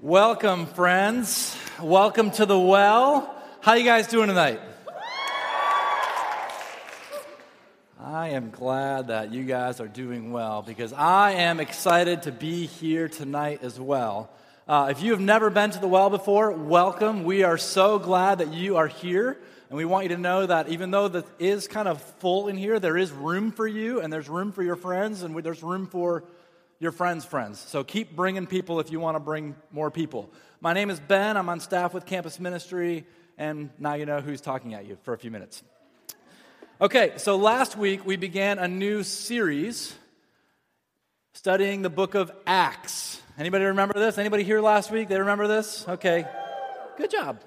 Welcome, friends. Welcome to the well. How you guys doing tonight? I am glad that you guys are doing well because I am excited to be here tonight as well. Uh, if you have never been to the well before, welcome. We are so glad that you are here. And we want you to know that even though it is kind of full in here, there is room for you, and there's room for your friends, and there's room for your friends' friends. So keep bringing people if you want to bring more people. My name is Ben. I'm on staff with Campus Ministry, and now you know who's talking at you for a few minutes. Okay, so last week we began a new series studying the book of Acts. Anybody remember this? Anybody here last week? They remember this? Okay, good job.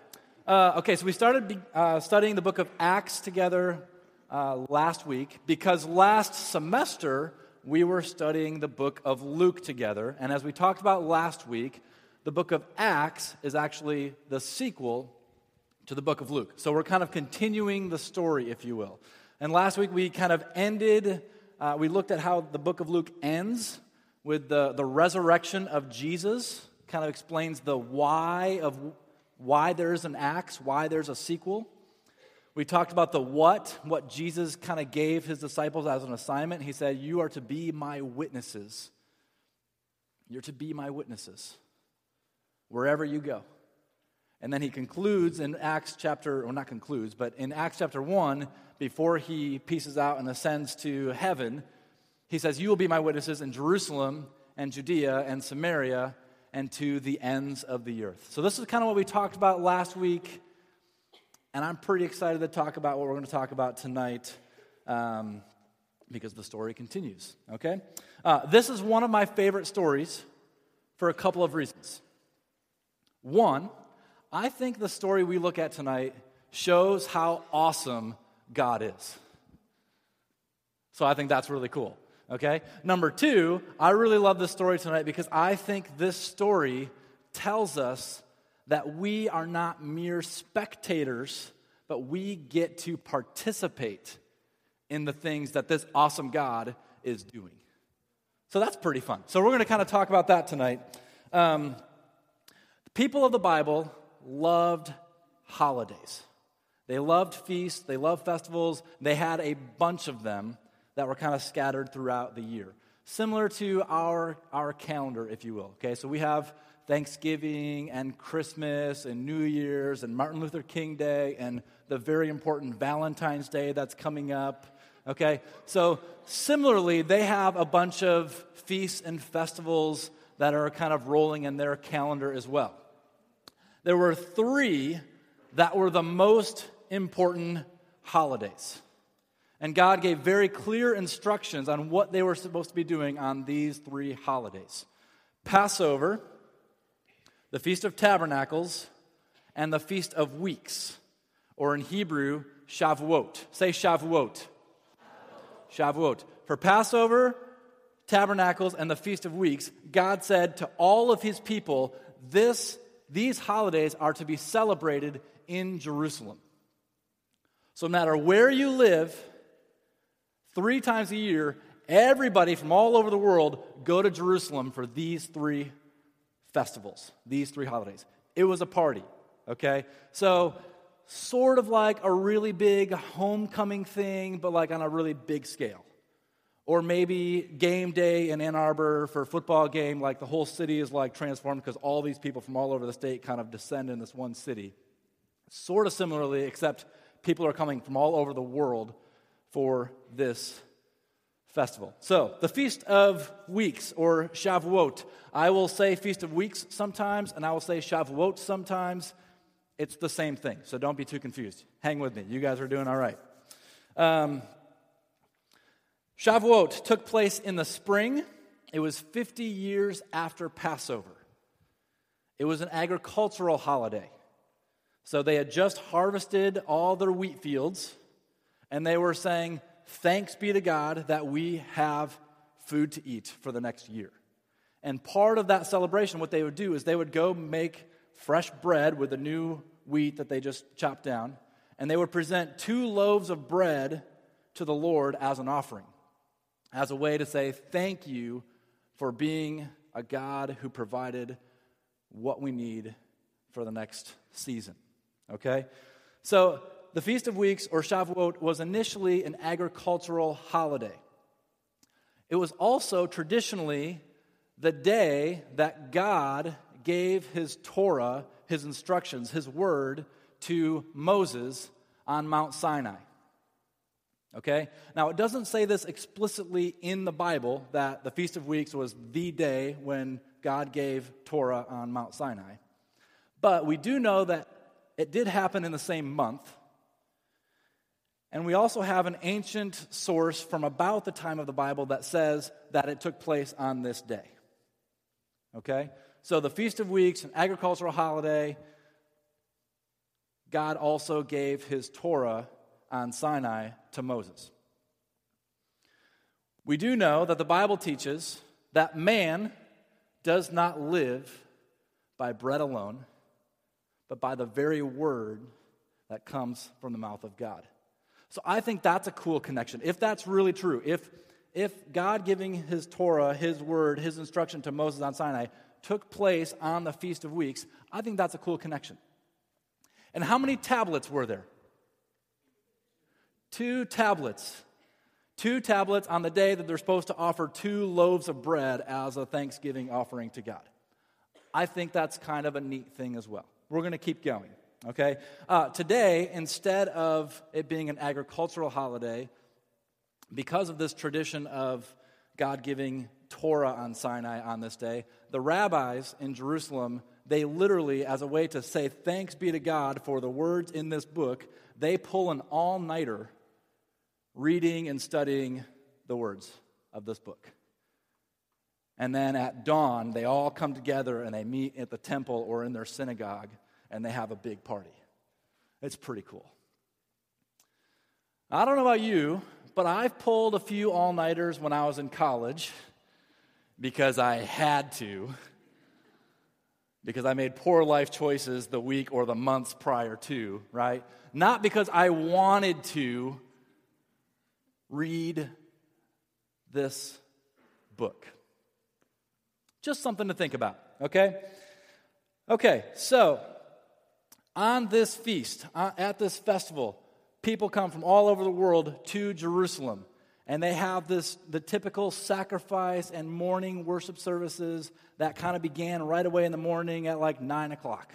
Uh, okay, so we started uh, studying the book of Acts together uh, last week because last semester we were studying the book of Luke together. And as we talked about last week, the book of Acts is actually the sequel to the book of Luke. So we're kind of continuing the story, if you will. And last week we kind of ended, uh, we looked at how the book of Luke ends with the, the resurrection of Jesus, kind of explains the why of why there's an Acts, why there's a sequel. We talked about the what, what Jesus kind of gave his disciples as an assignment. He said, You are to be my witnesses. You're to be my witnesses wherever you go. And then he concludes in Acts chapter, or not concludes, but in Acts chapter 1, before he pieces out and ascends to heaven, he says, You will be my witnesses in Jerusalem and Judea and Samaria and to the ends of the earth. So, this is kind of what we talked about last week and I'm pretty excited to talk about what we're going to talk about tonight um, because the story continues, okay? Uh, this is one of my favorite stories for a couple of reasons. One, I think the story we look at tonight shows how awesome God is. So I think that's really cool, okay? Number two, I really love this story tonight because I think this story tells us that we are not mere spectators, but we get to participate in the things that this awesome God is doing. So that's pretty fun. So we're going to kind of talk about that tonight. Um, the people of the Bible loved holidays. They loved feasts, they loved festivals. They had a bunch of them that were kind of scattered throughout the year. Similar to our, our calendar, if you will. Okay, so we have Thanksgiving and Christmas and New Year's and Martin Luther King Day and the very important Valentine's Day that's coming up. Okay? So, similarly, they have a bunch of feasts and festivals that are kind of rolling in their calendar as well. There were three that were the most important holidays. And God gave very clear instructions on what they were supposed to be doing on these three holidays Passover, the Feast of Tabernacles, and the Feast of Weeks, or in Hebrew, Shavuot. Say Shavuot. Shavuot. For Passover, Tabernacles, and the Feast of Weeks, God said to all of his people, this, these holidays are to be celebrated in Jerusalem. So, no matter where you live, three times a year, everybody from all over the world go to Jerusalem for these three festivals, these three holidays. It was a party, okay? So, sort of like a really big homecoming thing, but like on a really big scale. Or maybe game day in Ann Arbor for a football game, like the whole city is like transformed because all these people from all over the state kind of descend in this one city. Sort of similarly, except people are coming from all over the world for this festival. So, the Feast of Weeks or Shavuot. I will say Feast of Weeks sometimes, and I will say Shavuot sometimes. It's the same thing, so don't be too confused. Hang with me. You guys are doing all right. Um, Shavuot took place in the spring. It was 50 years after Passover. It was an agricultural holiday. So they had just harvested all their wheat fields, and they were saying, Thanks be to God that we have food to eat for the next year. And part of that celebration, what they would do is they would go make fresh bread with the new wheat that they just chopped down, and they would present two loaves of bread to the Lord as an offering, as a way to say, Thank you for being a God who provided what we need for the next season. Okay? So, the Feast of Weeks, or Shavuot, was initially an agricultural holiday. It was also traditionally the day that God gave his Torah, his instructions, his word to Moses on Mount Sinai. Okay? Now, it doesn't say this explicitly in the Bible that the Feast of Weeks was the day when God gave Torah on Mount Sinai. But we do know that it did happen in the same month. And we also have an ancient source from about the time of the Bible that says that it took place on this day. Okay? So the Feast of Weeks, an agricultural holiday, God also gave his Torah on Sinai to Moses. We do know that the Bible teaches that man does not live by bread alone, but by the very word that comes from the mouth of God. So I think that's a cool connection. If that's really true, if, if God giving his Torah, his word, his instruction to Moses on Sinai took place on the Feast of Weeks, I think that's a cool connection. And how many tablets were there? Two tablets. Two tablets on the day that they're supposed to offer two loaves of bread as a thanksgiving offering to God. I think that's kind of a neat thing as well. We're going to keep going, okay? Uh, today, instead of it being an agricultural holiday, because of this tradition of God giving Torah on Sinai on this day, the rabbis in Jerusalem, they literally, as a way to say thanks be to God for the words in this book, they pull an all nighter reading and studying the words of this book. And then at dawn, they all come together and they meet at the temple or in their synagogue and they have a big party. It's pretty cool. I don't know about you, but I've pulled a few all nighters when I was in college because I had to, because I made poor life choices the week or the months prior to, right? Not because I wanted to read this book. Just something to think about, okay? Okay, so on this feast, uh, at this festival, people come from all over the world to Jerusalem. And they have this the typical sacrifice and morning worship services that kind of began right away in the morning at like nine o'clock.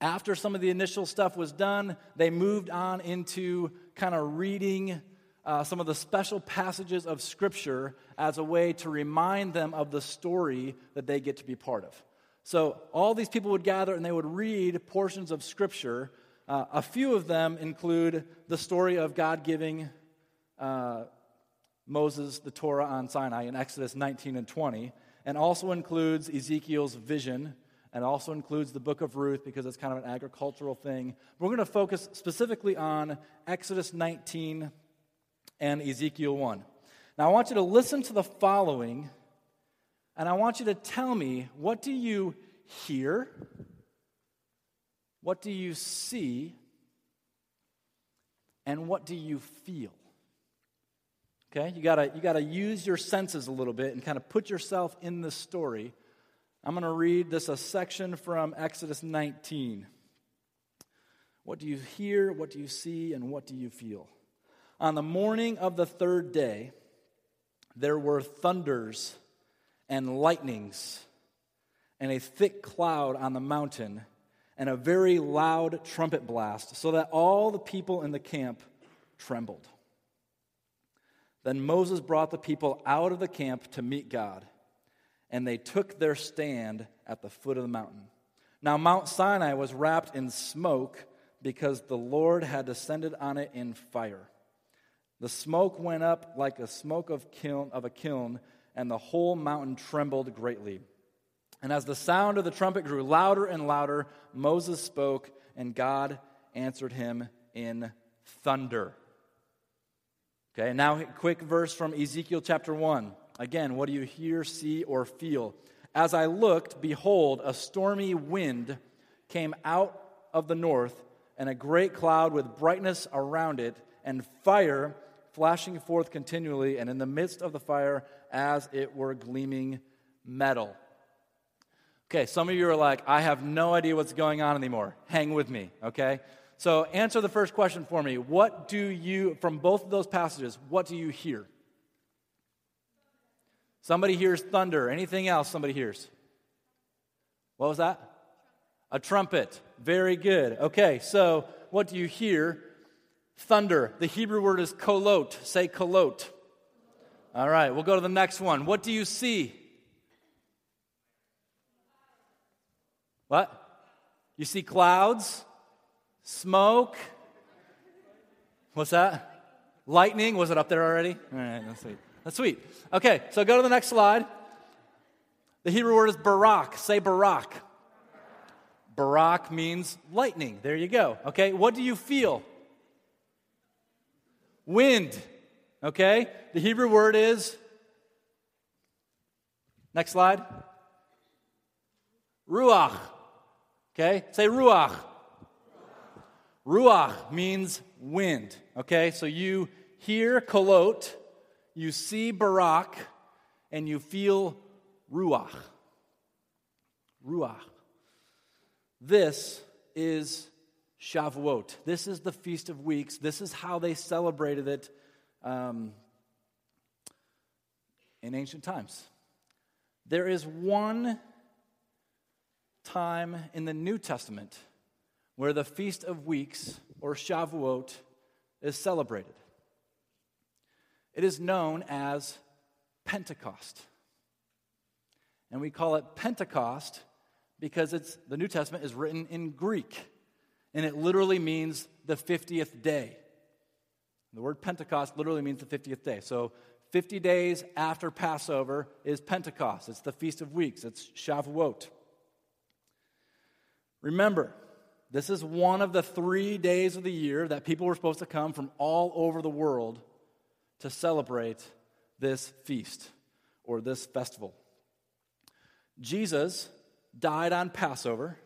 After some of the initial stuff was done, they moved on into kind of reading uh, some of the special passages of Scripture as a way to remind them of the story that they get to be part of. So, all these people would gather and they would read portions of Scripture. Uh, a few of them include the story of God giving uh, Moses the Torah on Sinai in Exodus 19 and 20, and also includes Ezekiel's vision and also includes the book of Ruth because it's kind of an agricultural thing. But We're going to focus specifically on Exodus 19 and Ezekiel 1. Now, I want you to listen to the following, and I want you to tell me what do you hear? What do you see? And what do you feel? Okay, you gotta, you gotta use your senses a little bit and kind of put yourself in the story I'm going to read this a section from Exodus 19. What do you hear? What do you see? And what do you feel? On the morning of the third day, there were thunders and lightnings, and a thick cloud on the mountain, and a very loud trumpet blast, so that all the people in the camp trembled. Then Moses brought the people out of the camp to meet God and they took their stand at the foot of the mountain. Now, Mount Sinai was wrapped in smoke because the Lord had descended on it in fire. The smoke went up like the smoke of, kiln, of a kiln, and the whole mountain trembled greatly. And as the sound of the trumpet grew louder and louder, Moses spoke, and God answered him in thunder. Okay, now quick verse from Ezekiel chapter 1. Again, what do you hear, see, or feel? As I looked, behold, a stormy wind came out of the north, and a great cloud with brightness around it, and fire flashing forth continually, and in the midst of the fire, as it were gleaming metal. Okay, some of you are like, I have no idea what's going on anymore. Hang with me, okay? So answer the first question for me. What do you, from both of those passages, what do you hear? Somebody hears thunder. Anything else somebody hears? What was that? A trumpet. Very good. Okay, so what do you hear? Thunder. The Hebrew word is kolot. Say kolot. All right, we'll go to the next one. What do you see? What? You see clouds, smoke. What's that? Lightning. Was it up there already? All right, that's sweet. That's sweet. Okay, so go to the next slide. The Hebrew word is barak. Say barak. Barak means lightning. There you go. Okay, what do you feel? Wind. Okay, the Hebrew word is. Next slide. Ruach. Okay? Say ruach. Ruach means wind. Okay? So you hear kolot, you see barak, and you feel ruach. Ruach. This is Shavuot. This is the Feast of Weeks. This is how they celebrated it um, in ancient times. There is one time in the New Testament where the Feast of Weeks, or Shavuot, is celebrated. It is known as Pentecost. And we call it Pentecost because it's, the New Testament is written in Greek, and it literally means the 50th day. The word Pentecost literally means the 50th day. So 50 days after Passover is Pentecost. It's the Feast of Weeks, it's Shavuot. Remember, this is one of the three days of the year that people were supposed to come from all over the world to celebrate this feast or this festival. Jesus died on Passover.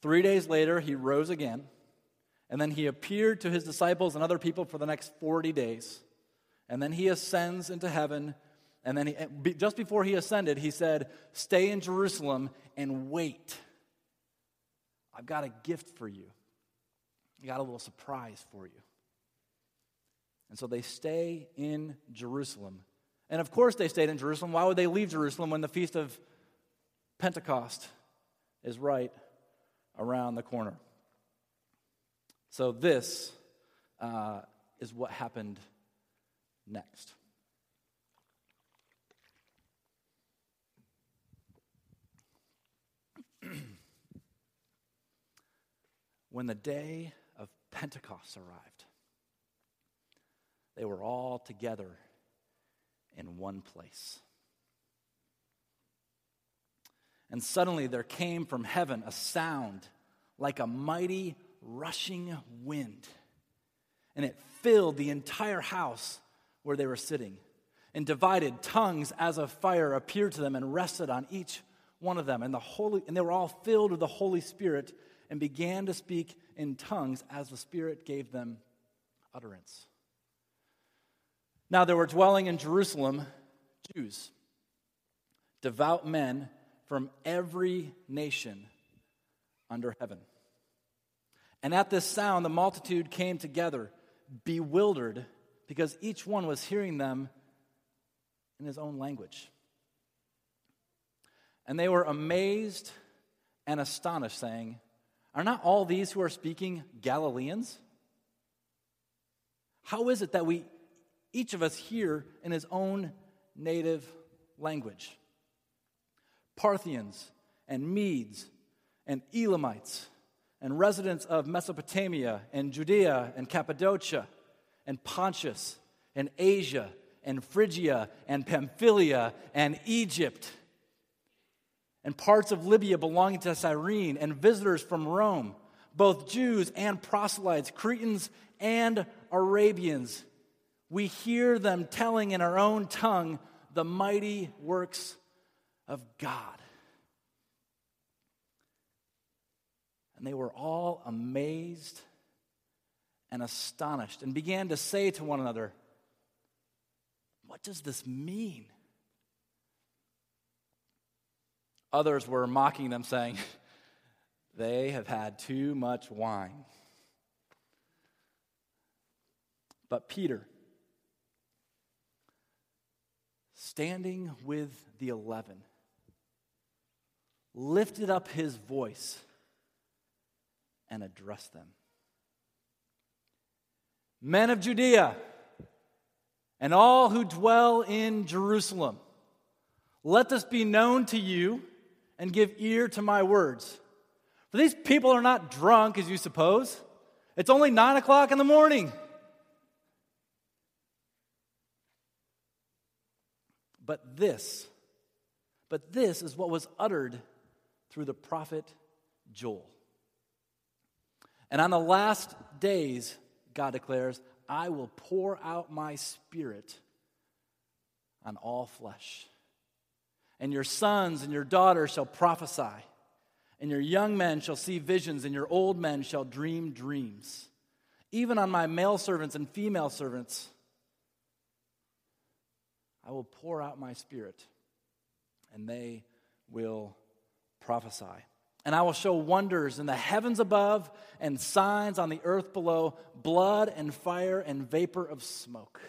Three days later, he rose again. And then he appeared to his disciples and other people for the next 40 days. And then he ascends into heaven. And then, he, just before he ascended, he said, Stay in Jerusalem and wait I've got a gift for you. I got a little surprise for you. And so they stay in Jerusalem. And of course, they stayed in Jerusalem. Why would they leave Jerusalem when the feast of Pentecost is right around the corner? So, this uh, is what happened next. when the day of Pentecost arrived, they were all together in one place. And suddenly there came from heaven a sound like a mighty rushing wind, and it filled the entire house where they were sitting. And divided tongues as of fire appeared to them and rested on each one of them. And, the Holy, and they were all filled with the Holy Spirit and began to speak in tongues as the Spirit gave them utterance. Now there were dwelling in Jerusalem Jews, devout men from every nation under heaven. And at this sound, the multitude came together, bewildered, because each one was hearing them in his own language. And they were amazed and astonished, saying, are not all these who are speaking Galileans? How is it that we, each of us, hear in his own native language? Parthians and Medes and Elamites and residents of Mesopotamia and Judea and Cappadocia and Pontus and Asia and Phrygia and Pamphylia and Egypt and parts of Libya belonging to Cyrene, and visitors from Rome, both Jews and proselytes, Cretans and Arabians. We hear them telling in our own tongue the mighty works of God. And they were all amazed and astonished and began to say to one another, What does this mean? Others were mocking them, saying, They have had too much wine. But Peter, standing with the eleven, lifted up his voice and address them Men of Judea, and all who dwell in Jerusalem, let this be known to you and give ear to my words. For these people are not drunk, as you suppose. It's only nine o'clock in the morning. But this, but this is what was uttered through the prophet Joel. And on the last days, God declares, I will pour out my spirit on all flesh. And your sons and your daughters shall prophesy, and your young men shall see visions, and your old men shall dream dreams. Even on my male servants and female servants, I will pour out my spirit, and they will prophesy. And I will show wonders in the heavens above and signs on the earth below blood and fire and vapor of smoke.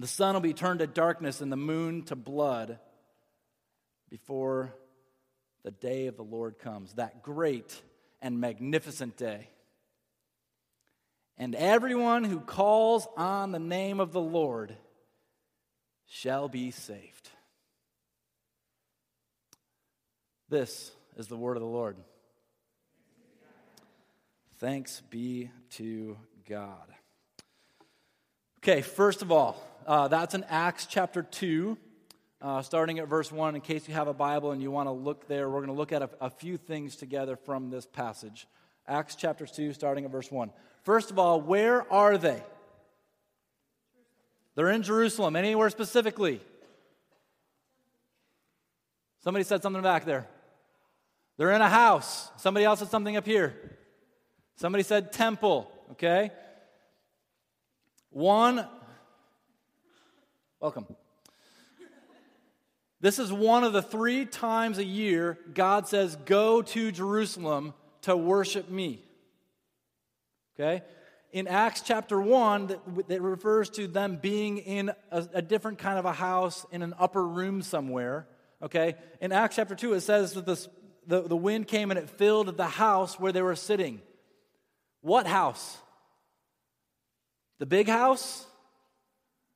The sun will be turned to darkness and the moon to blood before the day of the Lord comes, that great and magnificent day. And everyone who calls on the name of the Lord shall be saved. This is the word of the Lord. Thanks be to God. Okay, first of all, uh, that's in Acts chapter 2, uh, starting at verse 1. In case you have a Bible and you want to look there, we're going to look at a, a few things together from this passage. Acts chapter 2, starting at verse 1. First of all, where are they? They're in Jerusalem. Anywhere specifically? Somebody said something back there. They're in a house. Somebody else said something up here. Somebody said temple, okay? One, welcome. This is one of the three times a year God says, Go to Jerusalem to worship me. Okay? in Acts chapter 1 that, refers to them being in a, a, different kind of a house in an upper room somewhere. Okay? In Acts chapter 2, it says that this, the, the wind came and it filled the house where they were sitting. What house? The big house?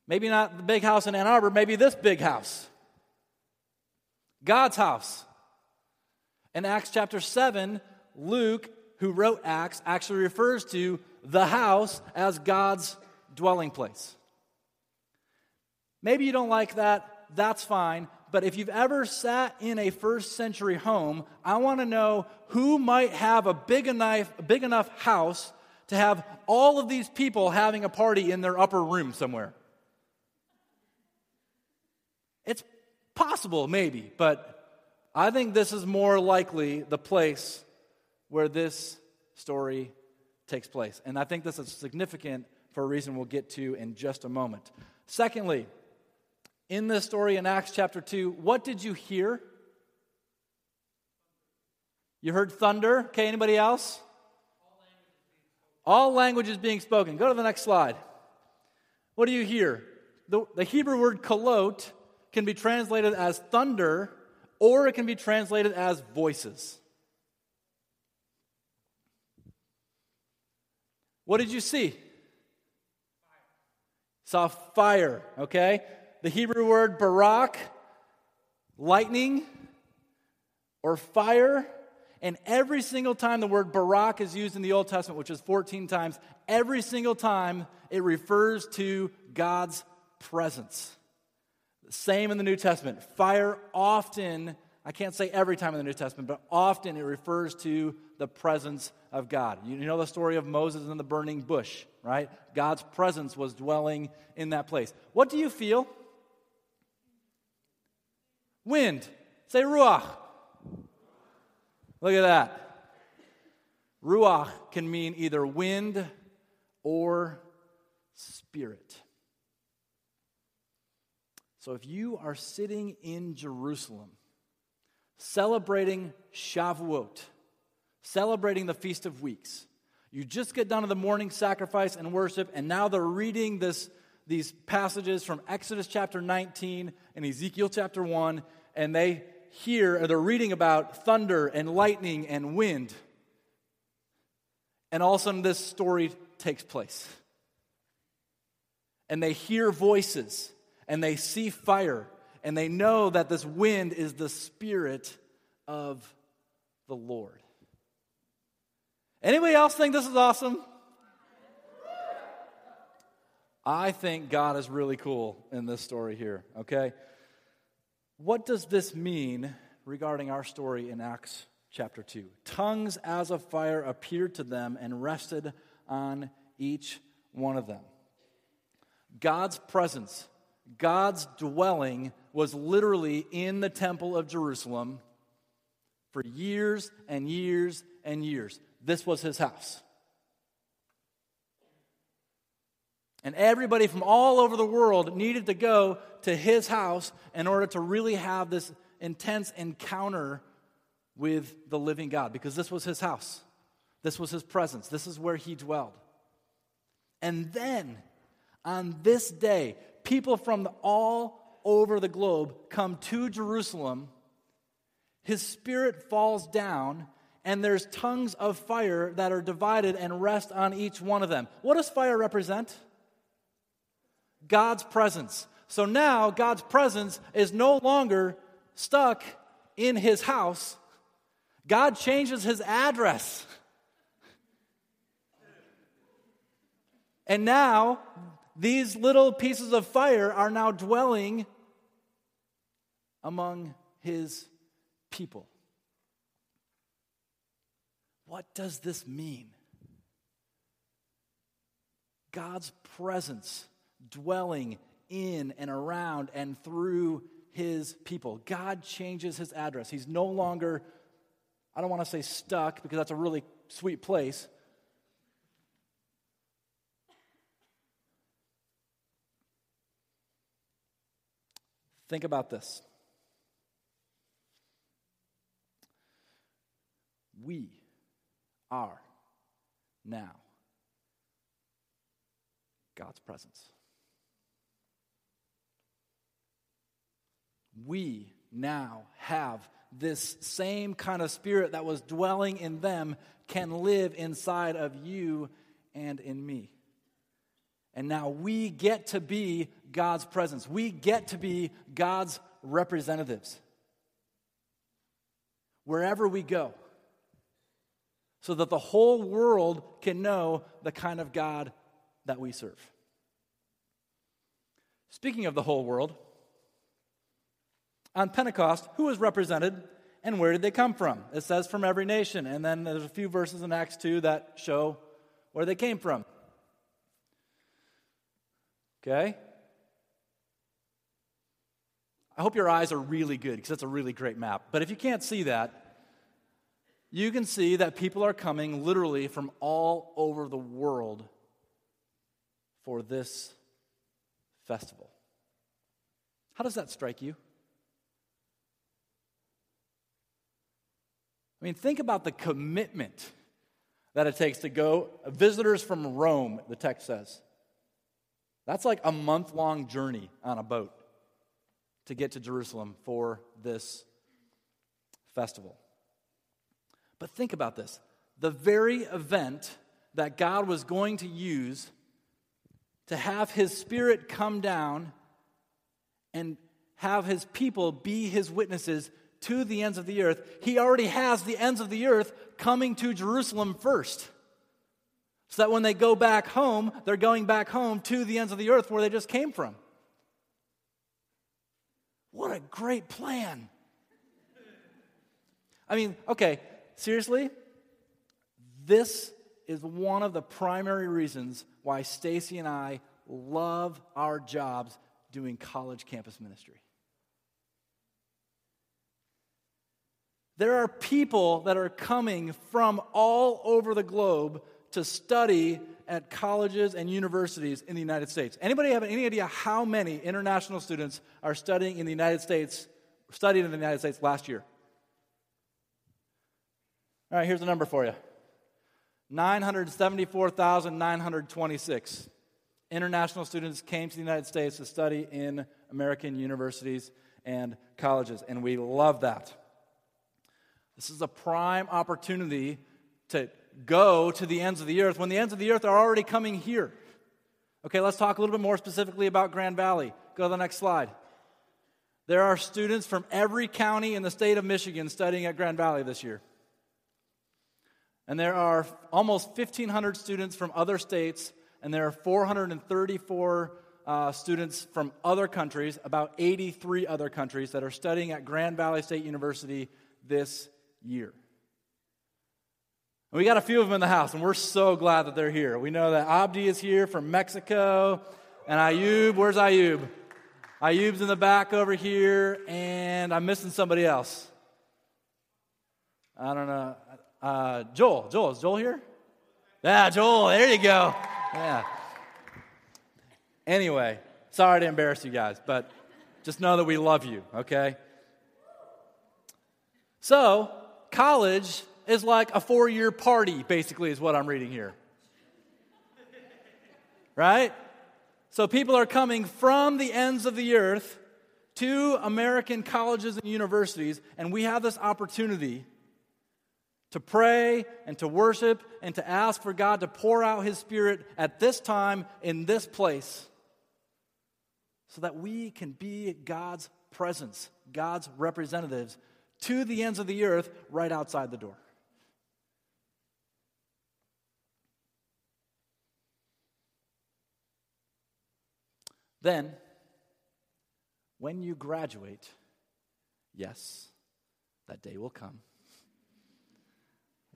Maybe not the big house in Ann Arbor, maybe this big house. God's house. In Acts chapter 7, Luke, who wrote Acts, actually refers to the house as God's dwelling place. Maybe you don't like that, that's fine. But if you've ever sat in a first century home, I want to know who might have a big enough, big enough house to have all of these people having a party in their upper room somewhere. It's possible, maybe, but I think this is more likely the place where this story takes place. And I think this is significant for a reason we'll get to in just a moment. Secondly, in this story in Acts chapter 2, what did you hear? You heard thunder. Okay, anybody else? All languages being spoken. Go to the next slide. What do you hear? The, the Hebrew word kolot can be translated as thunder, or it can be translated as voices. What did you see? Saw fire, okay? The Hebrew word barak, lightning or fire. And every single time the word barak is used in the Old Testament, which is 14 times, every single time it refers to God's presence. Same in the New Testament. Fire often, I can't say every time in the New Testament, but often it refers to the presence of God. You know the story of Moses in the burning bush, right? God's presence was dwelling in that place. What do you feel? Wind. Say ruach. Look at that. Ruach can mean either wind or spirit. So if you are sitting in Jerusalem celebrating Shavuot, celebrating the Feast of Weeks. You just get done with the morning sacrifice and worship, and now they're reading this, these passages from Exodus chapter 19 and Ezekiel chapter 1, and they hear, or they're reading about thunder and lightning and wind. And all of a sudden, this story takes place. And they hear voices, and they see fire, and they know that this wind is the Spirit of the Lord. Anybody else think this is awesome? I think God is really cool in this story here, okay? What does this mean regarding our story in Acts chapter 2? Tongues as of fire appeared to them and rested on each one of them. God's presence, God's dwelling was literally in the temple of Jerusalem for years and years and years. This was his house. And everybody from all over the world needed to go to his house in order to really have this intense encounter with the living God because this was his house. This was his presence. This is where he dwelled. And then on this day, people from all over the globe come to Jerusalem. His spirit falls down, and there's tongues of fire that are divided and rest on each one of them. What does fire represent? God's presence. So now God's presence is no longer stuck in his house. God changes his address. And now these little pieces of fire are now dwelling among his people. What does this mean? God's presence dwelling in and around and through his people. God changes his address. He's no longer, I don't want to say stuck because that's a really sweet place. Think about this. We are now God's presence. We now have this same kind of spirit that was dwelling in them can live inside of you and in me. And now we get to be God's presence. We get to be God's representatives wherever we go so that the whole world can know the kind of God that we serve. Speaking of the whole world, on Pentecost, who was represented and where did they come from? It says from every nation. And then there's a few verses in Acts 2 that show where they came from. Okay? I hope your eyes are really good because that's a really great map. But if you can't see that, you can see that people are coming literally from all over the world for this festival. How does that strike you? I mean, think about the commitment that it takes to go, visitors from Rome, the text says. That's like a month long journey on a boat to get to Jerusalem for this festival. But think about this the very event that God was going to use to have his spirit come down and have his people be his witnesses to the ends of the earth, he already has the ends of the earth coming to Jerusalem first. So that when they go back home, they're going back home to the ends of the earth where they just came from. What a great plan. I mean, okay, seriously? This is one of the primary reasons why Stacy and I love our jobs doing college campus ministry. There are people that are coming from all over the globe to study at colleges and universities in the United States. Anybody have any idea how many international students are studying in the United States, studied in the United States last year? All right, here's the number for you 974,926 international students came to the United States to study in American universities and colleges, and we love that. This is a prime opportunity to go to the ends of the earth when the ends of the earth are already coming here. Okay, let's talk a little bit more specifically about Grand Valley. Go to the next slide. There are students from every county in the state of Michigan studying at Grand Valley this year. And there are almost 1,500 students from other states, and there are 434 uh, students from other countries, about 83 other countries, that are studying at Grand Valley State University this year. We got a few of them in the house, and we're so glad that they're here. We know that Abdi is here from Mexico, and Ayub, where's Ayub? Ayub's in the back over here, and I'm missing somebody else. I don't know. Uh, Joel. Joel. Is Joel here? Yeah, Joel. There you go. Yeah. Anyway, sorry to embarrass you guys, but just know that we love you, okay? So, college is like a four year party, basically, is what I'm reading here. Right? So, people are coming from the ends of the earth to American colleges and universities, and we have this opportunity to pray and to worship and to ask for God to pour out His Spirit at this time in this place so that we can be God's presence, God's representatives to the ends of the earth right outside the door. Then, when you graduate, yes, that day will come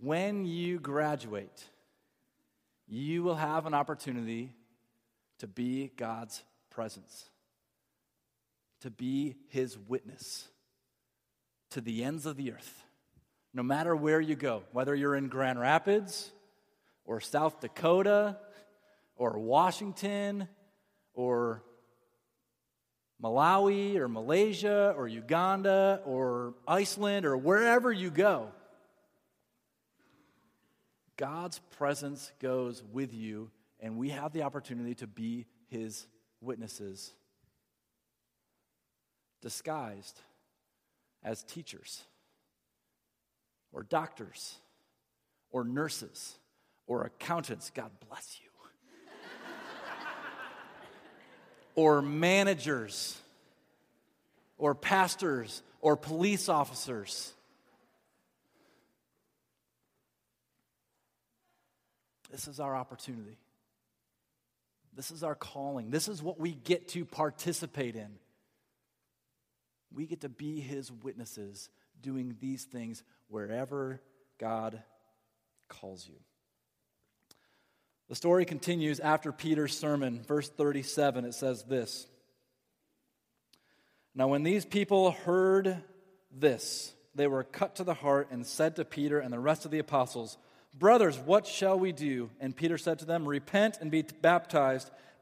when you graduate, you will have an opportunity to be God's presence, to be His witness to the ends of the earth. No matter where you go, whether you're in Grand Rapids or South Dakota or Washington or Malawi or Malaysia or Uganda or Iceland or wherever you go God's presence goes with you, and we have the opportunity to be his witnesses, disguised as teachers, or doctors, or nurses, or accountants. God bless you. or managers, or pastors, or police officers This is our opportunity. This is our calling. This is what we get to participate in. We get to be his witnesses doing these things wherever God calls you. The story continues after Peter's sermon. Verse 37, it says this Now, when these people heard this, they were cut to the heart and said to Peter and the rest of the apostles, Brothers, what shall we do? And Peter said to them, Repent and be baptized,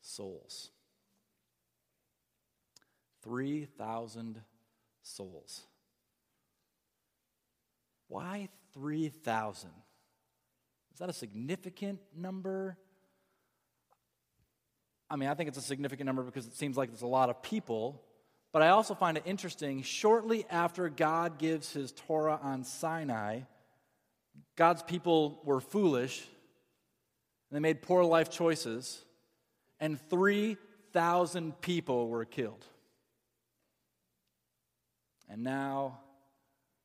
souls. 3,000 souls. Why 3,000? Is that a significant number? I mean, I think it's a significant number because it seems like there's a lot of people, but I also find it interesting. Shortly after God gives his Torah on Sinai, God's people were foolish, and they made poor life choices, and 3,000 people were killed. And now,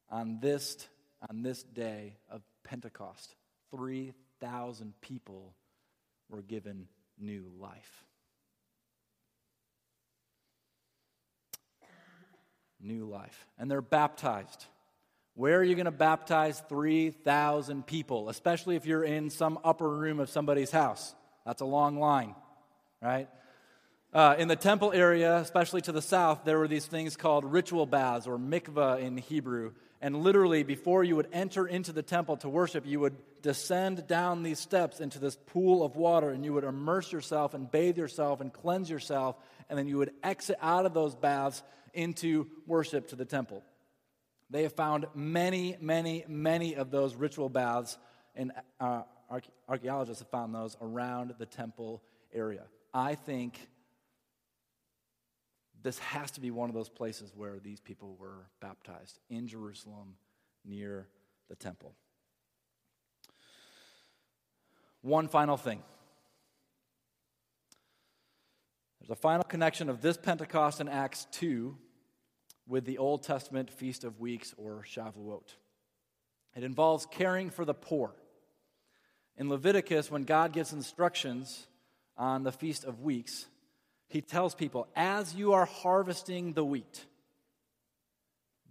on this, on this day of Pentecost, 3,000 people were given new life. New life. And they're baptized. Where are you going to baptize 3,000 people, especially if you're in some upper room of somebody's house? That's a long line, right? Uh, in the temple area, especially to the south, there were these things called ritual baths or mikvah in Hebrew. And literally, before you would enter into the temple to worship, you would descend down these steps into this pool of water and you would immerse yourself and bathe yourself and cleanse yourself. And then you would exit out of those baths into worship to the temple. They have found many, many, many of those ritual baths, and uh, archaeologists have found those around the temple area. I think this has to be one of those places where these people were baptized in Jerusalem near the temple. One final thing. There's a final connection of this Pentecost in Acts 2 with the Old Testament Feast of Weeks or Shavuot. It involves caring for the poor. In Leviticus, when God gives instructions on the Feast of Weeks, he tells people, as you are harvesting the wheat,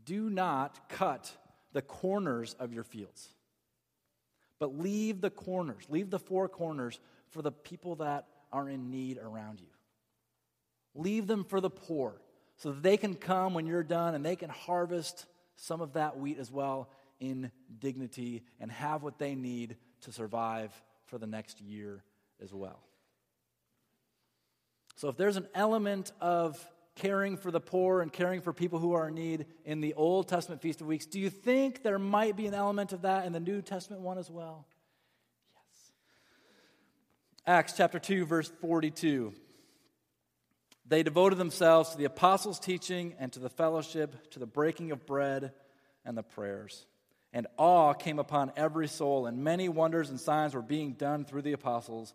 do not cut the corners of your fields, but leave the corners, leave the four corners for the people that are in need around you. Leave them for the poor so that they can come when you're done and they can harvest some of that wheat as well in dignity and have what they need to survive for the next year as well. So, if there's an element of caring for the poor and caring for people who are in need in the Old Testament Feast of Weeks, do you think there might be an element of that in the New Testament one as well? Yes. Acts chapter 2, verse 42. They devoted themselves to the apostles' teaching and to the fellowship, to the breaking of bread and the prayers. And awe came upon every soul, and many wonders and signs were being done through the apostles.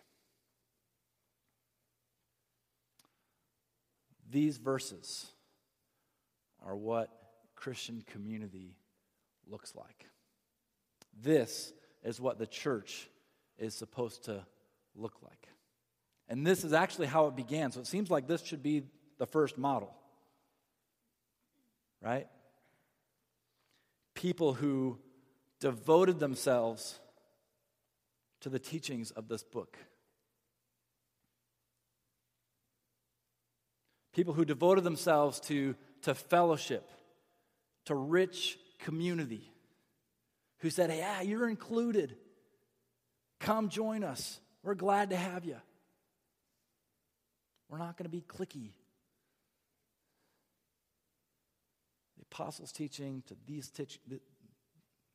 These verses are what Christian community looks like. This is what the church is supposed to look like. And this is actually how it began. So it seems like this should be the first model. Right? People who devoted themselves to the teachings of this book. People who devoted themselves to, to fellowship, to rich community, who said, Hey, yeah, you're included. Come join us. We're glad to have you. We're not going to be cliquey. The apostles' teaching to these, teach,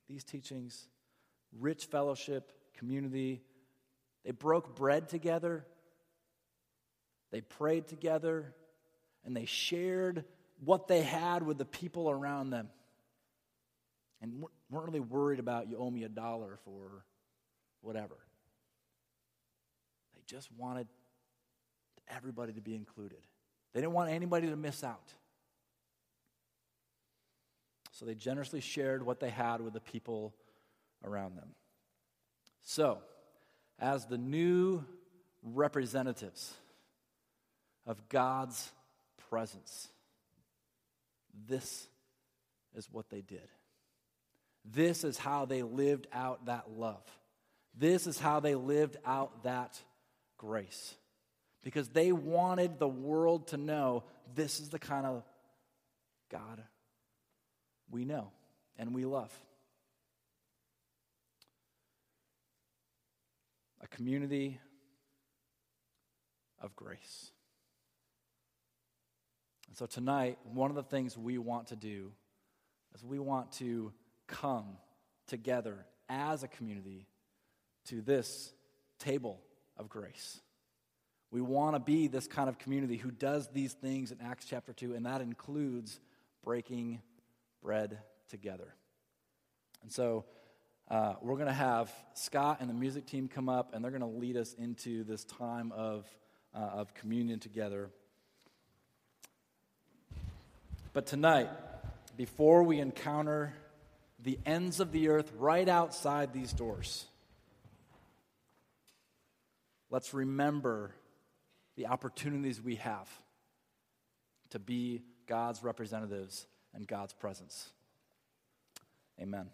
these teachings, rich fellowship, community. They broke bread together, they prayed together, and they shared what they had with the people around them. And weren't really worried about you owe me a dollar for whatever. They just wanted everybody to be included. They didn't want anybody to miss out. So they generously shared what they had with the people around them. So, as the new representatives of God's presence, this is what they did. This is how they lived out that love. This is how they lived out that grace because they wanted the world to know this is the kind of God we know and we love. A community of grace. And so tonight, one of the things we want to do is we want to come together as a community to this table of grace. We want to be this kind of community who does these things in Acts chapter 2, and that includes breaking bread together. And so uh, we're going to have Scott and the music team come up, and they're going to lead us into this time of, uh, of communion together. But tonight, before we encounter the ends of the earth right outside these doors, let's remember the opportunities we have to be God's representatives and God's presence. Amen.